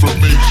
From me.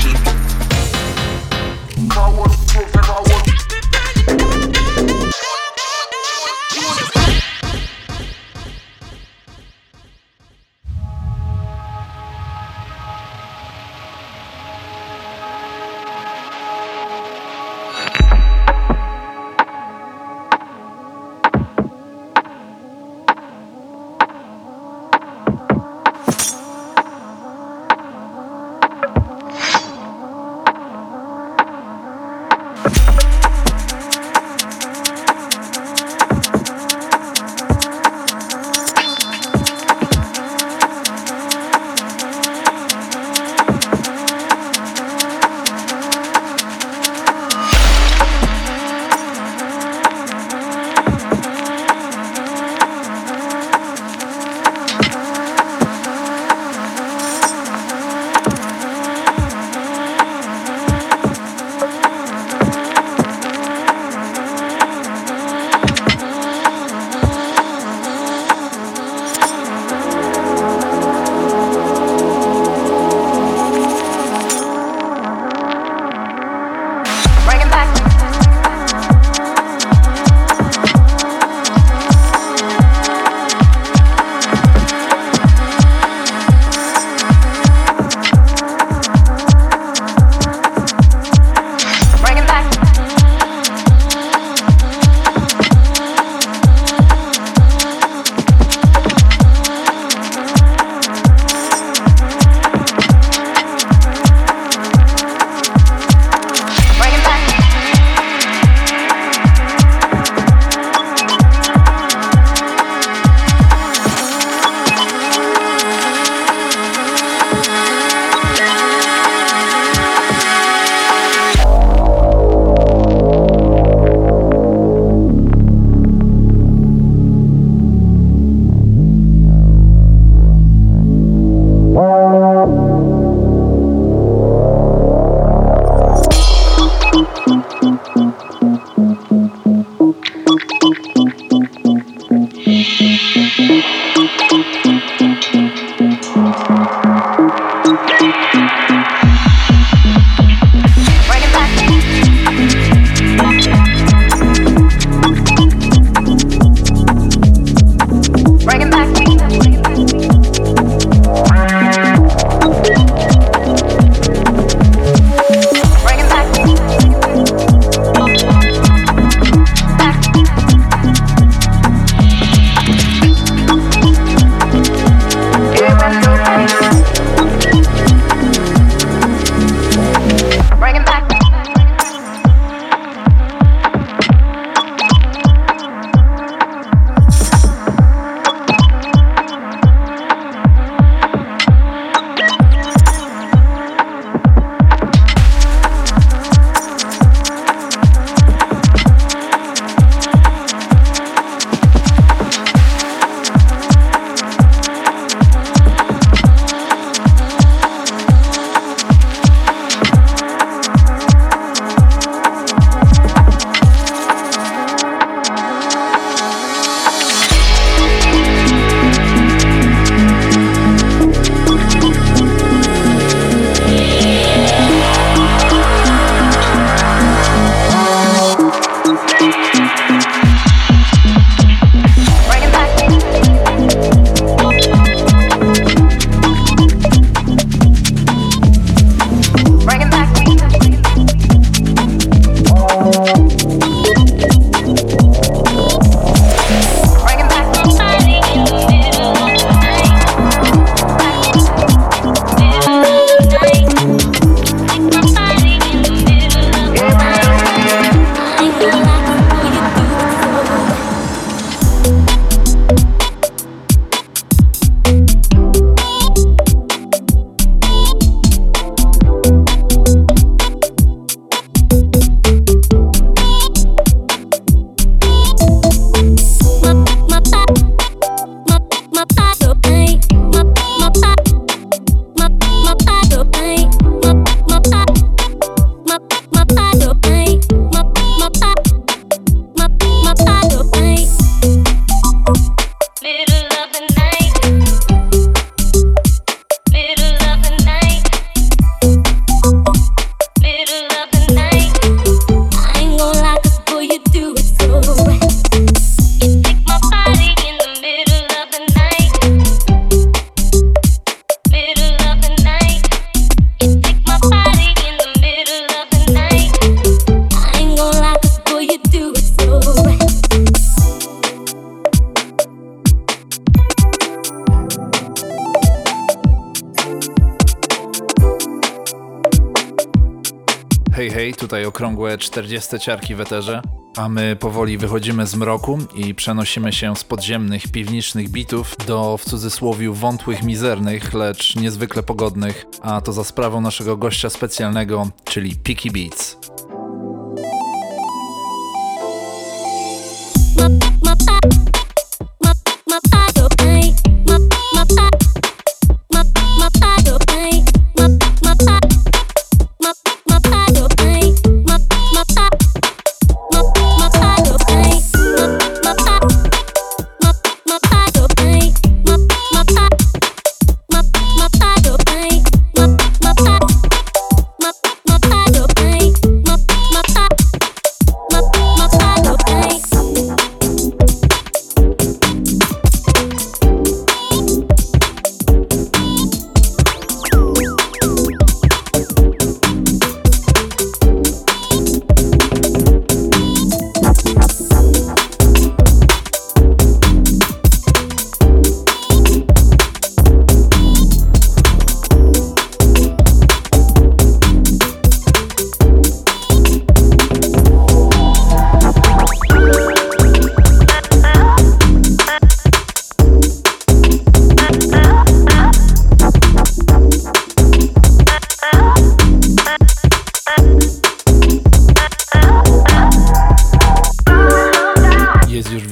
40 ciarki w eterze, a my powoli wychodzimy z mroku i przenosimy się z podziemnych, piwniczych bitów do w cudzysłowie wątłych, mizernych, lecz niezwykle pogodnych, a to za sprawą naszego gościa specjalnego, czyli Picky Beats.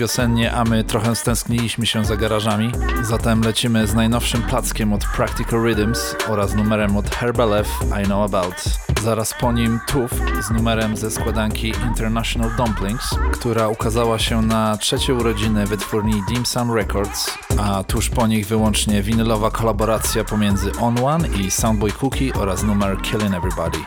Wiosennie, a my trochę stęskniliśmy się za garażami. Zatem lecimy z najnowszym plackiem od Practical Rhythms oraz numerem od Herbalev I Know About. Zaraz po nim Tuf z numerem ze składanki International Dumplings, która ukazała się na trzecie urodziny wytwórni Dim Sum Records, a tuż po nich wyłącznie winylowa kolaboracja pomiędzy On One i Soundboy Cookie oraz numer Killing Everybody.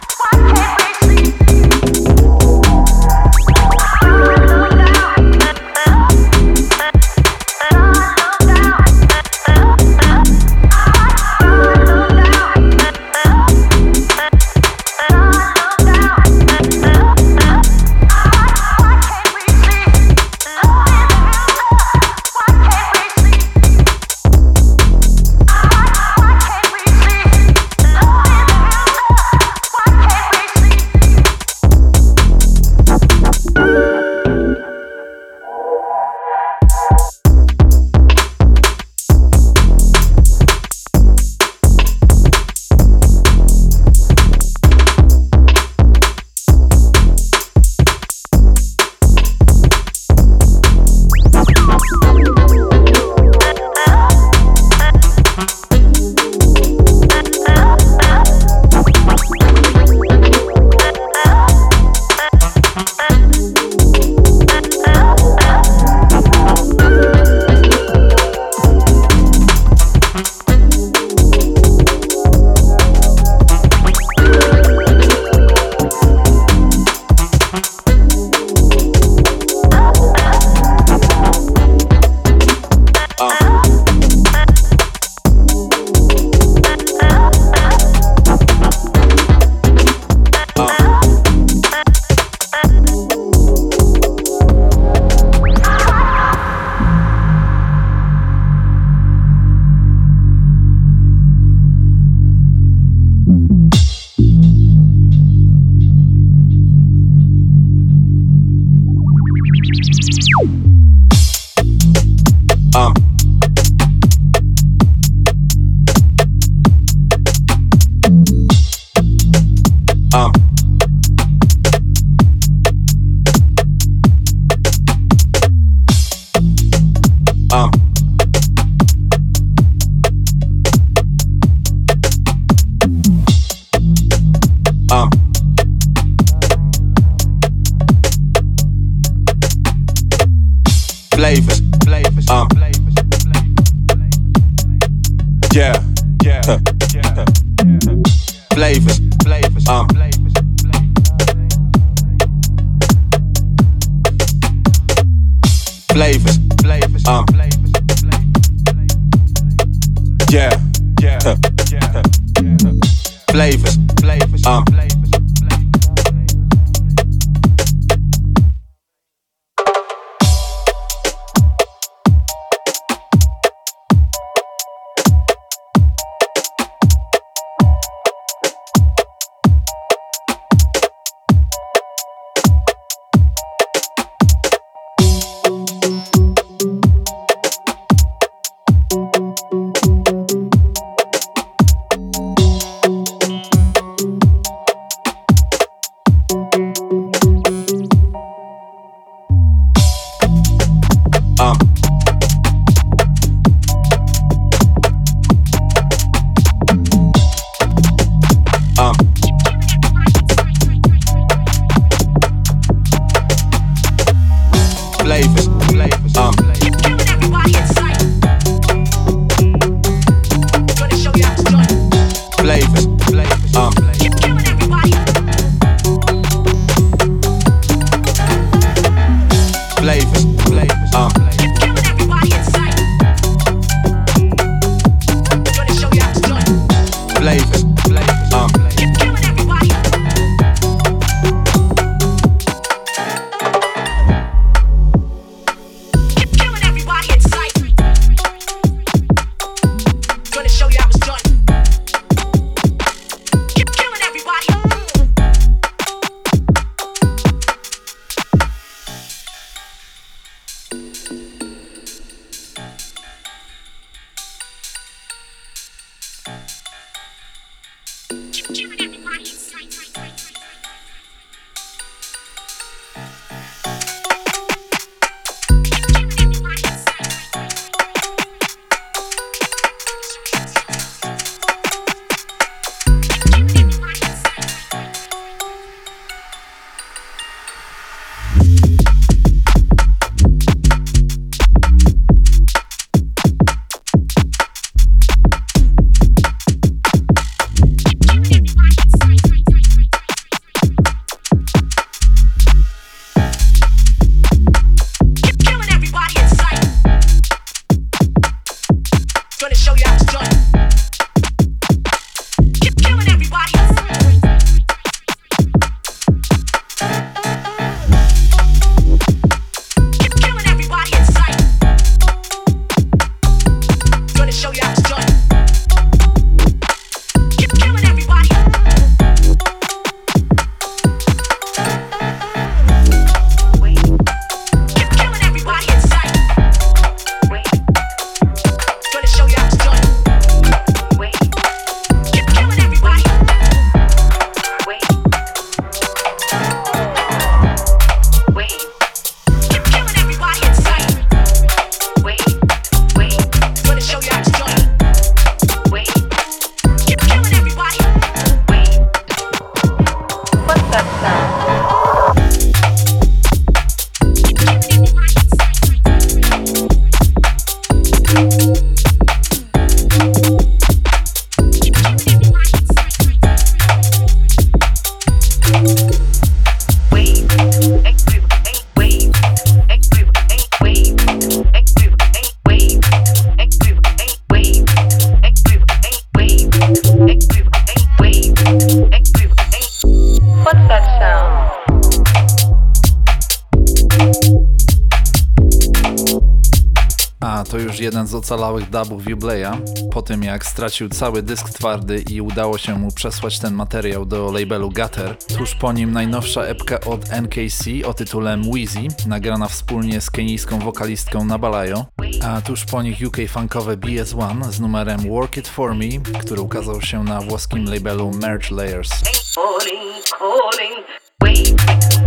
To już jeden z ocalałych dubów Ubleya, po tym jak stracił cały dysk twardy i udało się mu przesłać ten materiał do labelu Gutter. Tuż po nim najnowsza epka od NKC o tytule Wheezy, nagrana wspólnie z kenijską wokalistką Nabalayo, a tuż po nich UK funkowe BS1 z numerem Work It For Me, który ukazał się na włoskim labelu Merge Layers. calling, calling. Wait,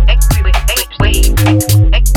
ain't wait,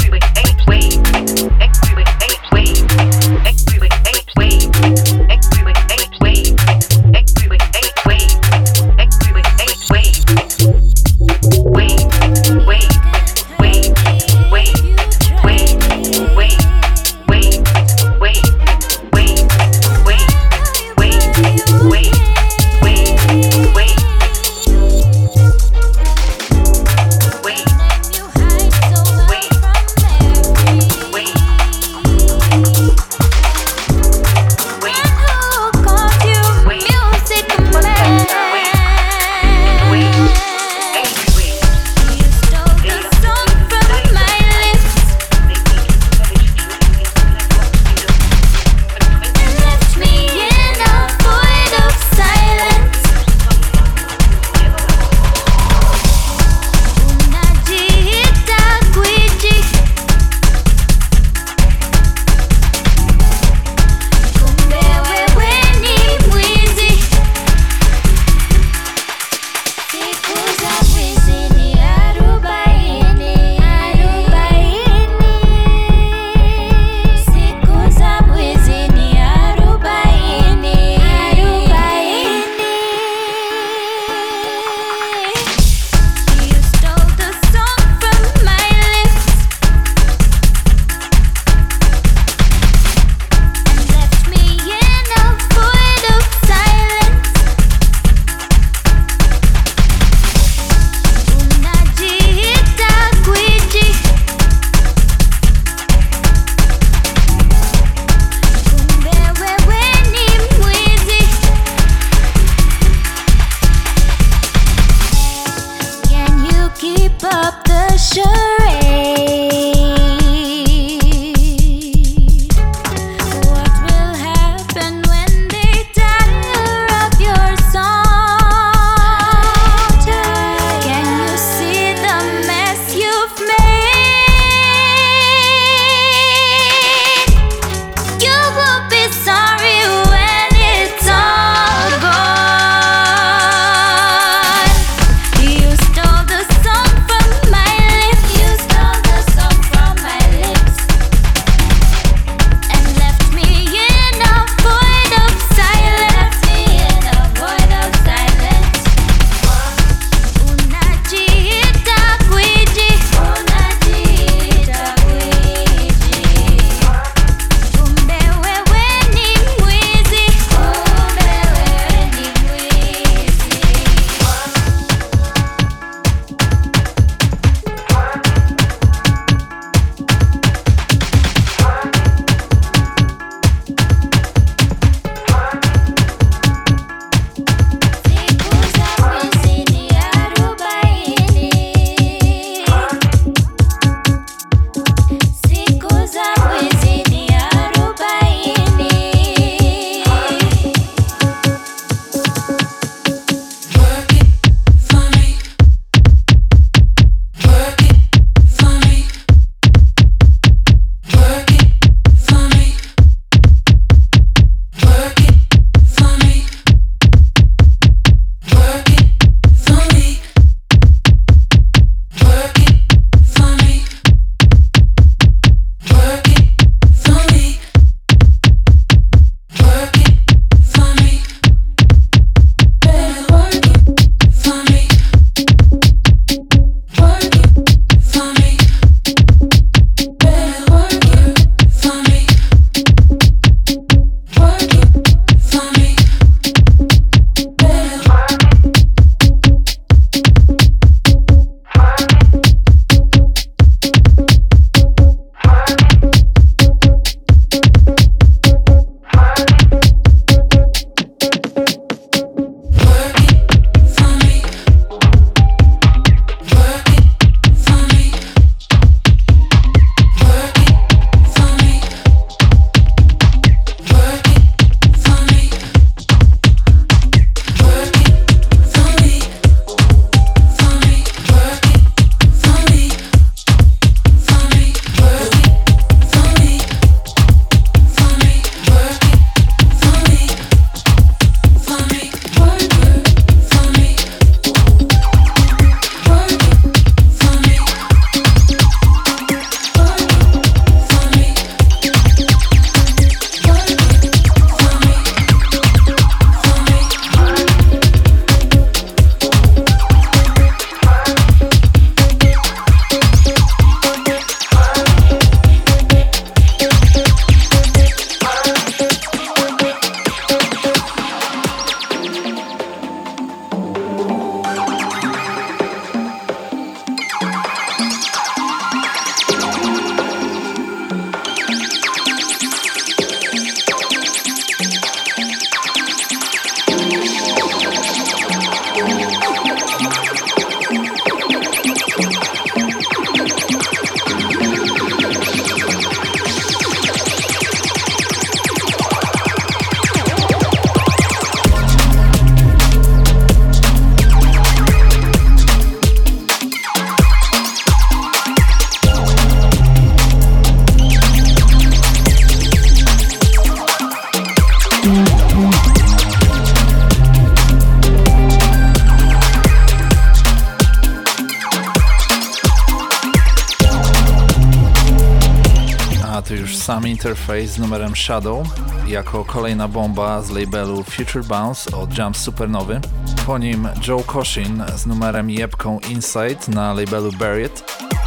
Z numerem Shadow jako kolejna bomba z labelu Future Bounce od Jump Supernowy. Po nim Joe Coshin z numerem jebką Insight na labelu Buried,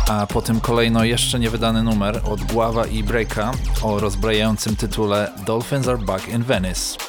a potem kolejno jeszcze niewydany numer od Guava i Breaka o rozbrajającym tytule Dolphins are back in Venice.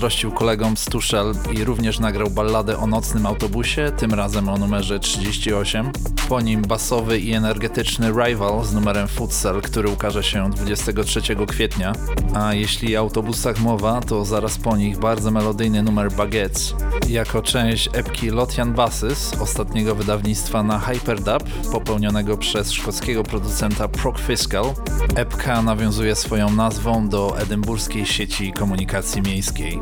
Chyba pozazdrościł kolegom z Tuszel i również nagrał balladę o nocnym autobusie, tym razem o numerze 38. Po nim basowy i energetyczny Rival z numerem Futsal, który ukaże się 23 kwietnia. A jeśli o autobusach mowa, to zaraz po nich bardzo melodyjny numer Baguettes jako część epki Lotian Basses, ostatniego wydawnictwa na Hyperdub, popełnionego przez szkockiego producenta Proc Fiscal. Epka nawiązuje swoją nazwą do edynburskiej sieci komunikacji miejskiej.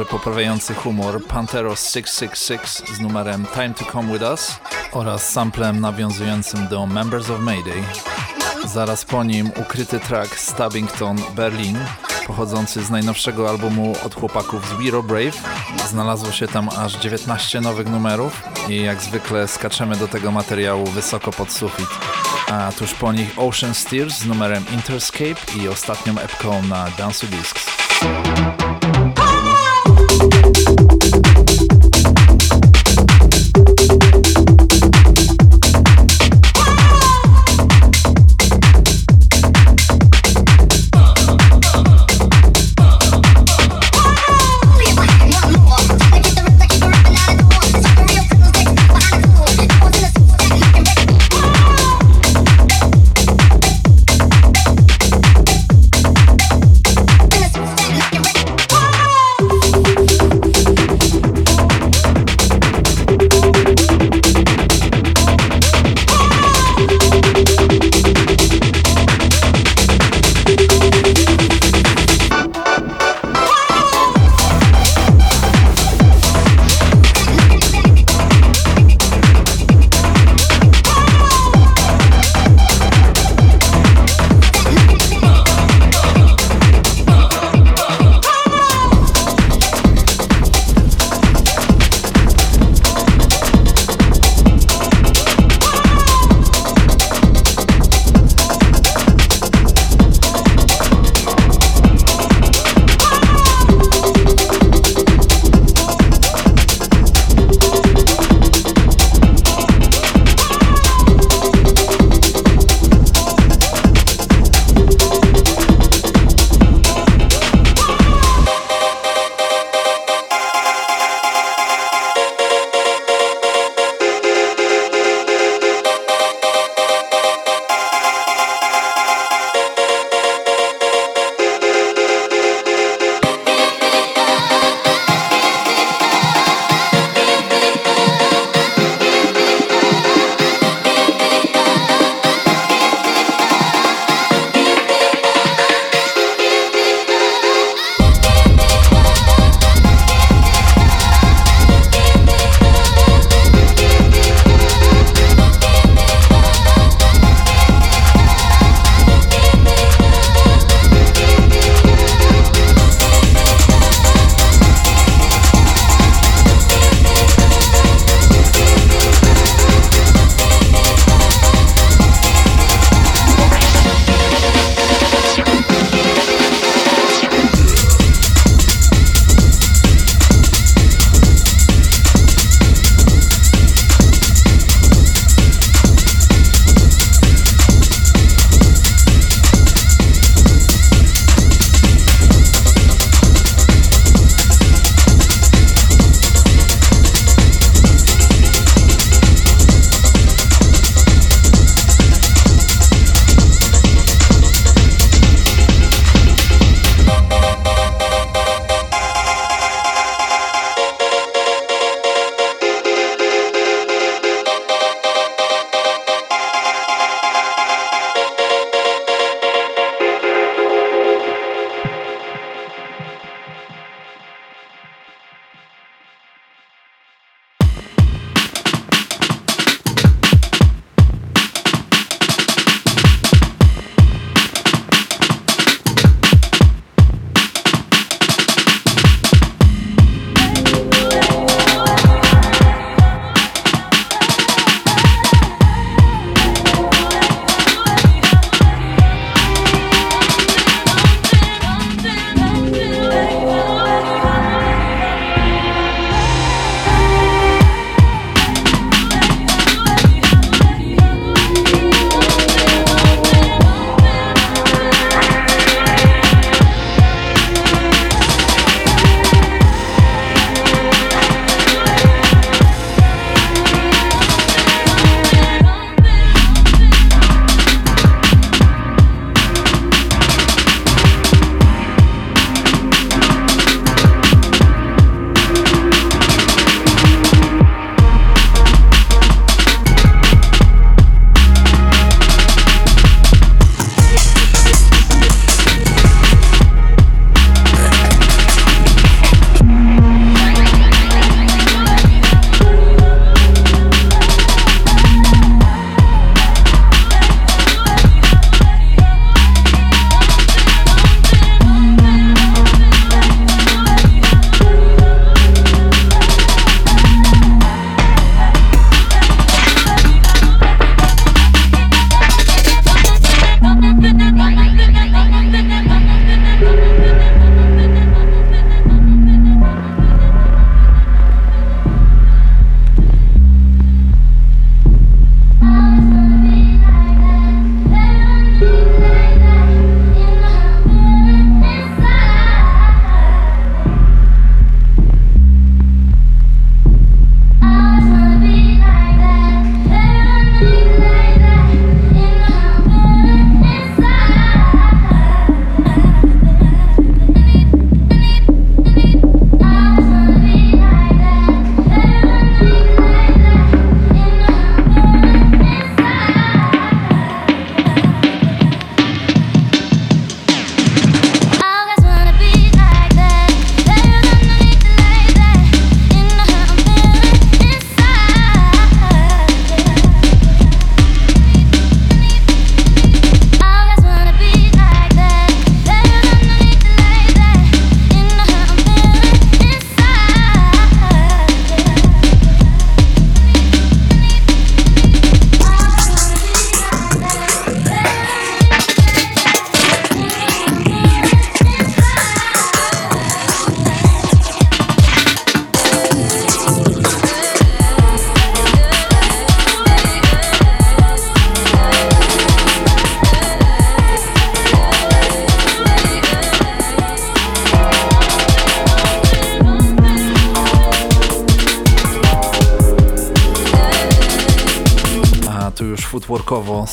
Jakże poprawiający humor Pantero 666 z numerem Time to Come With Us oraz samplem nawiązującym do Members of Mayday. Zaraz po nim ukryty track Stubbington Berlin, pochodzący z najnowszego albumu od chłopaków z Wiro Brave. Znalazło się tam aż 19 nowych numerów i jak zwykle skaczemy do tego materiału wysoko pod sufit. A tuż po nich Ocean Steers z numerem Interscape i ostatnią epką na Dance Discs.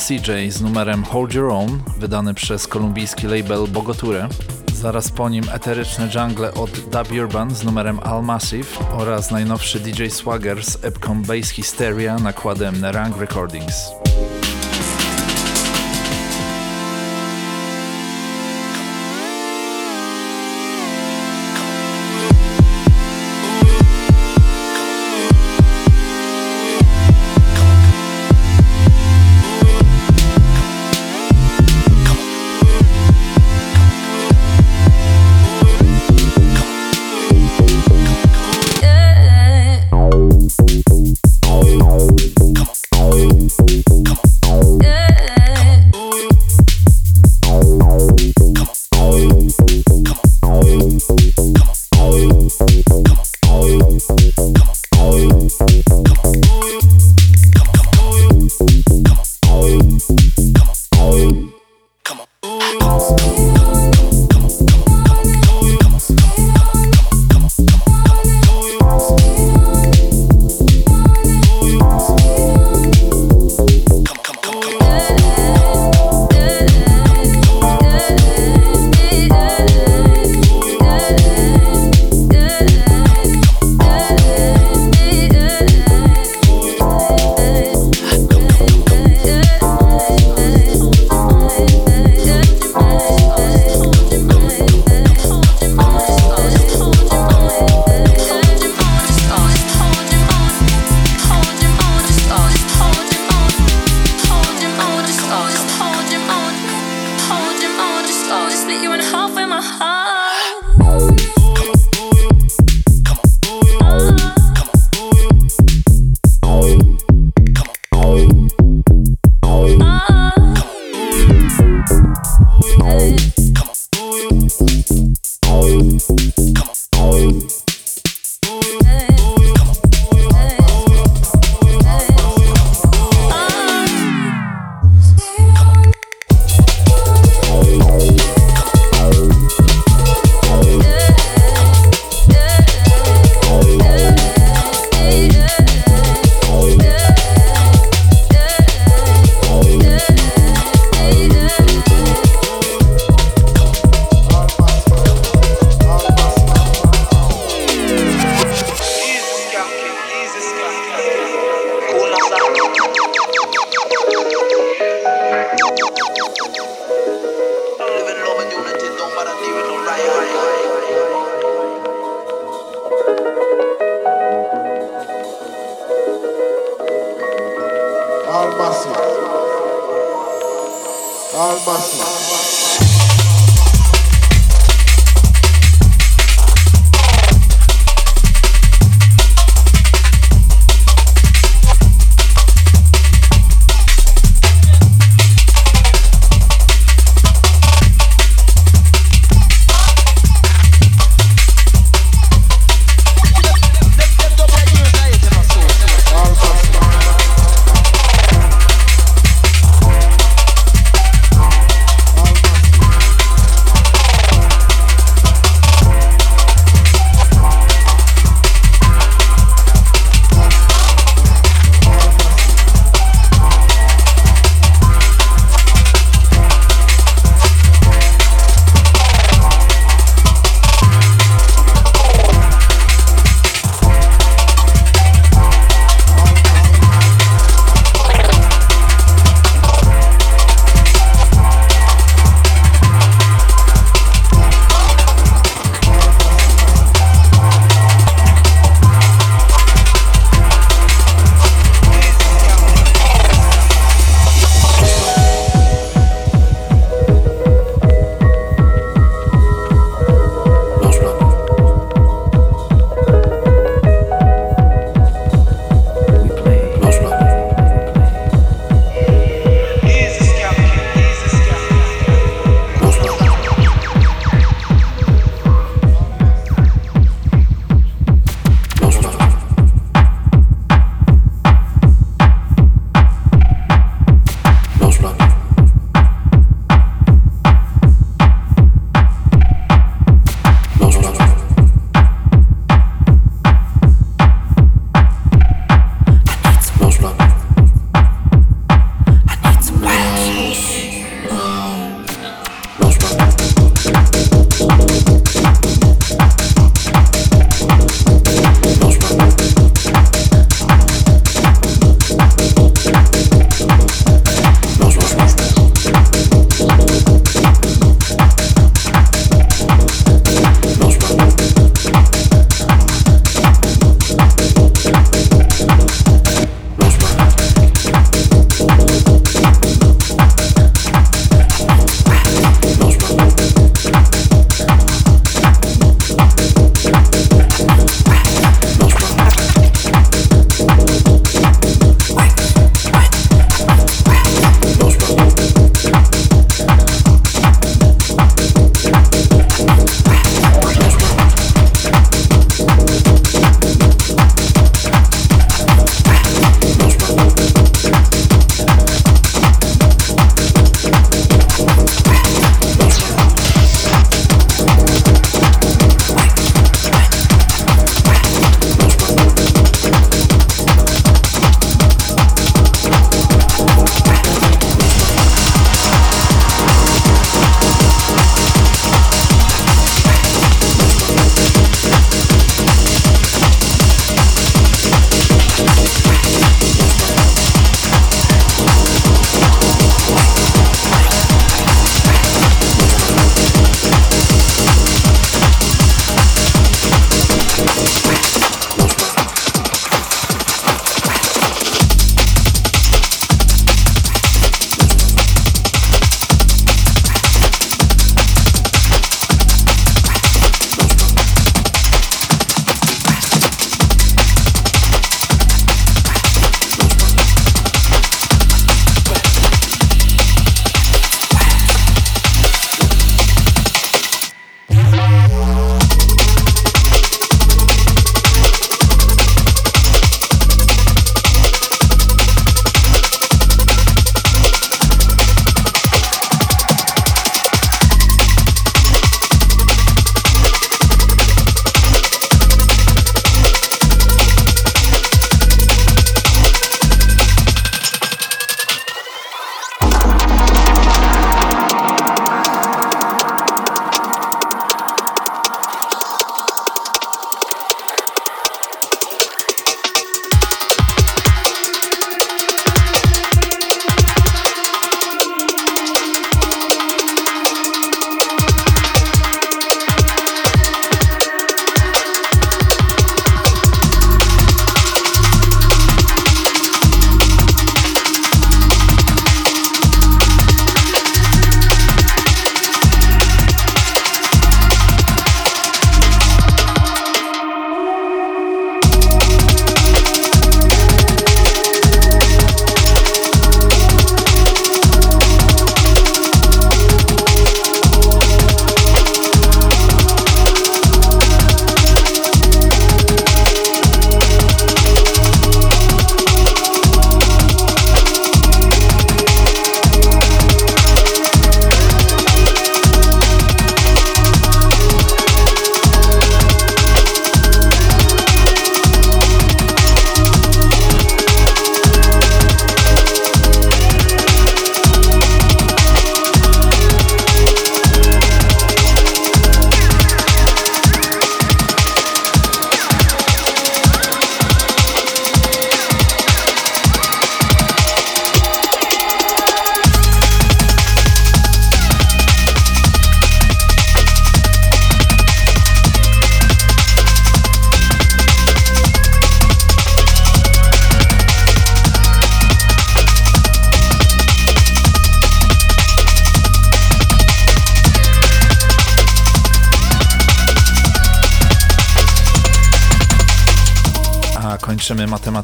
CJ z numerem Hold Your Own, wydany przez kolumbijski label Bogoture. Zaraz po nim eteryczne jungle od Dub Urban z numerem Al Massive oraz najnowszy DJ Swagger z epką Bass Hysteria nakładem Nerang Recordings.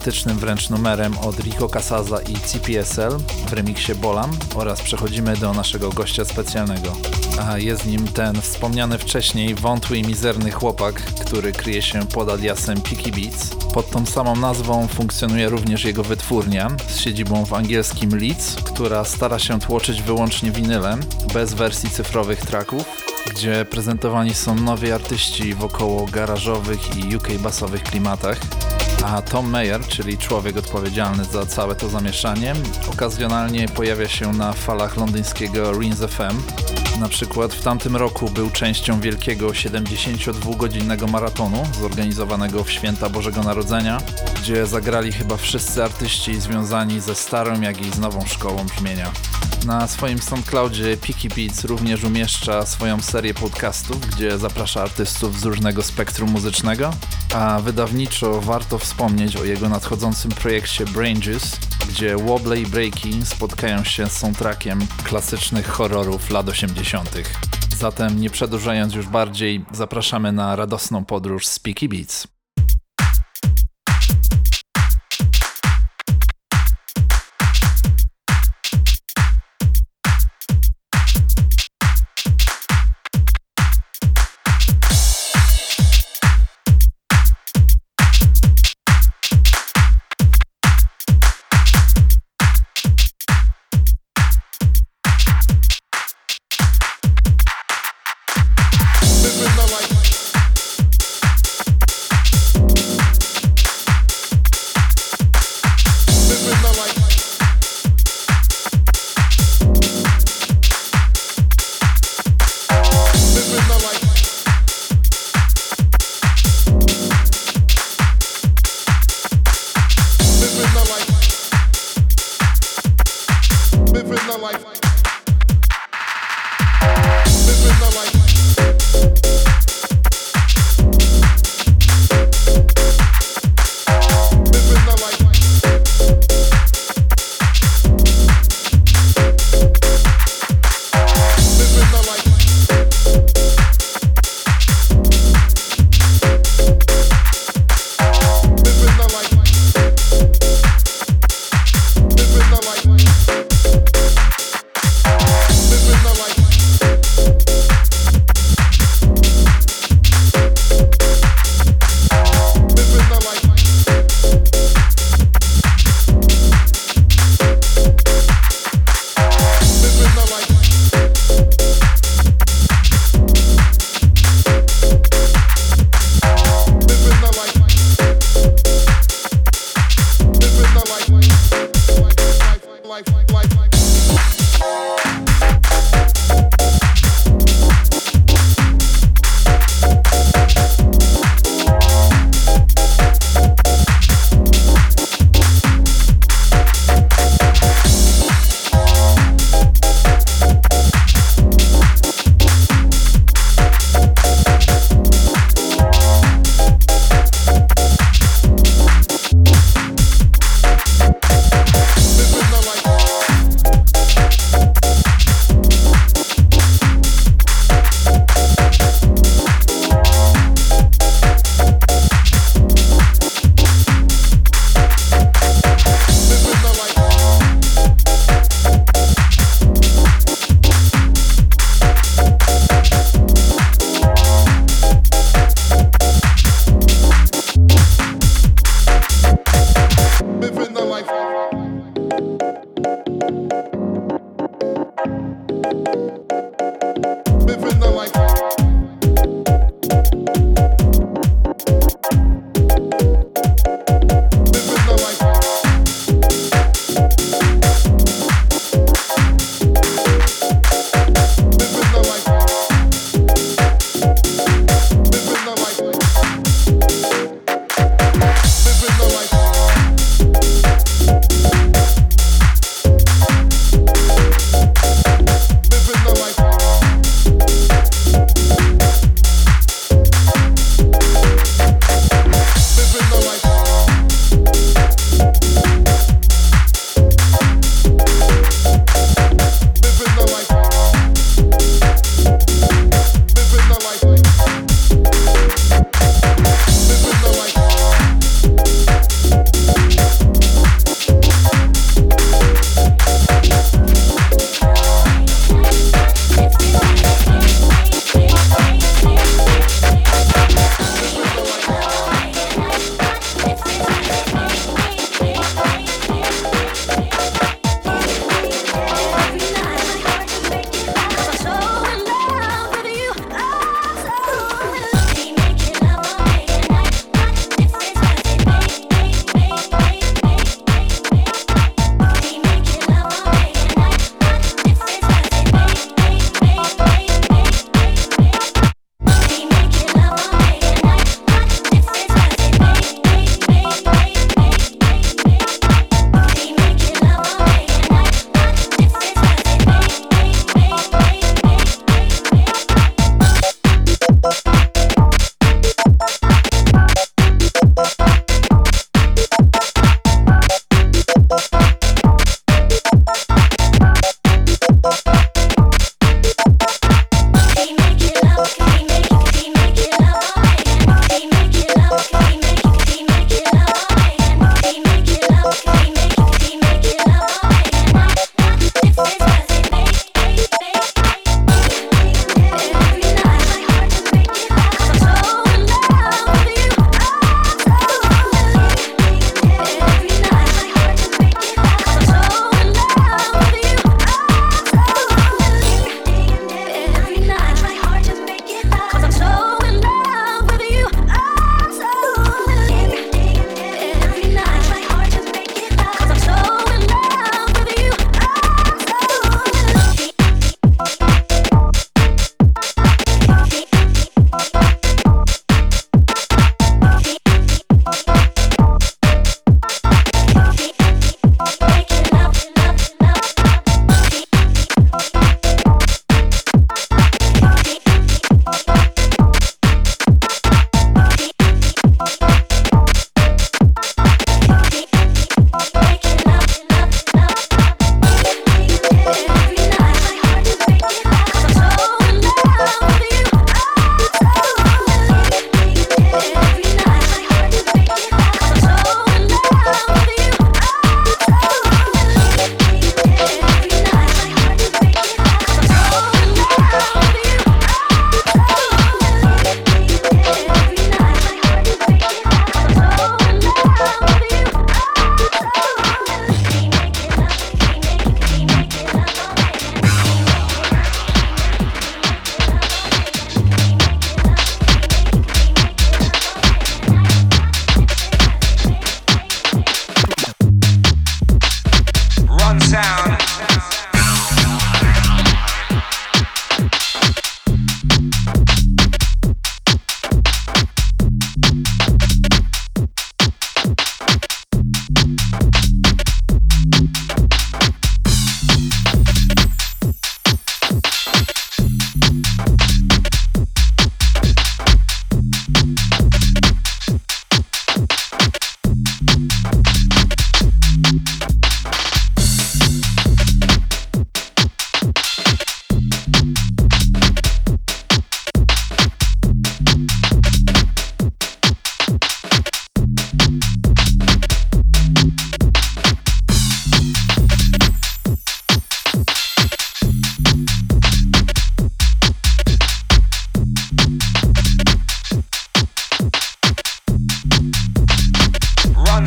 Matematycznym wręcz numerem od Rico Casaza i CPSL w remiksie Bolam oraz przechodzimy do naszego gościa specjalnego. A jest nim ten wspomniany wcześniej wątły i mizerny chłopak, który kryje się pod aliasem Peaky Beats. Pod tą samą nazwą funkcjonuje również jego wytwórnia z siedzibą w angielskim Leeds, która stara się tłoczyć wyłącznie winylem, bez wersji cyfrowych tracków, gdzie prezentowani są nowi artyści w około garażowych i UK basowych klimatach. A Tom Mayer, czyli człowiek odpowiedzialny za całe to zamieszanie, okazjonalnie pojawia się na falach londyńskiego Rins FM. Na przykład w tamtym roku był częścią wielkiego 72-godzinnego maratonu zorganizowanego w święta Bożego Narodzenia, gdzie zagrali chyba wszyscy artyści związani ze starą, jak i z nową szkołą brzmienia. Na swoim SoundCloudzie Peaky Beats również umieszcza swoją serię podcastów, gdzie zaprasza artystów z różnego spektrum muzycznego, a wydawniczo warto wspomnieć o jego nadchodzącym projekcie Juice, gdzie Wobble i Breaki spotkają się z soundtrackiem klasycznych horrorów lat 80. Zatem nie przedłużając już bardziej, zapraszamy na radosną podróż z Peaky Beats. living the life.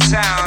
sound.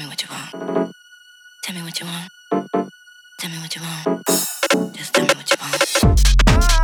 me what you want. Tell me what you want. Tell me what you want. Just tell me what you want.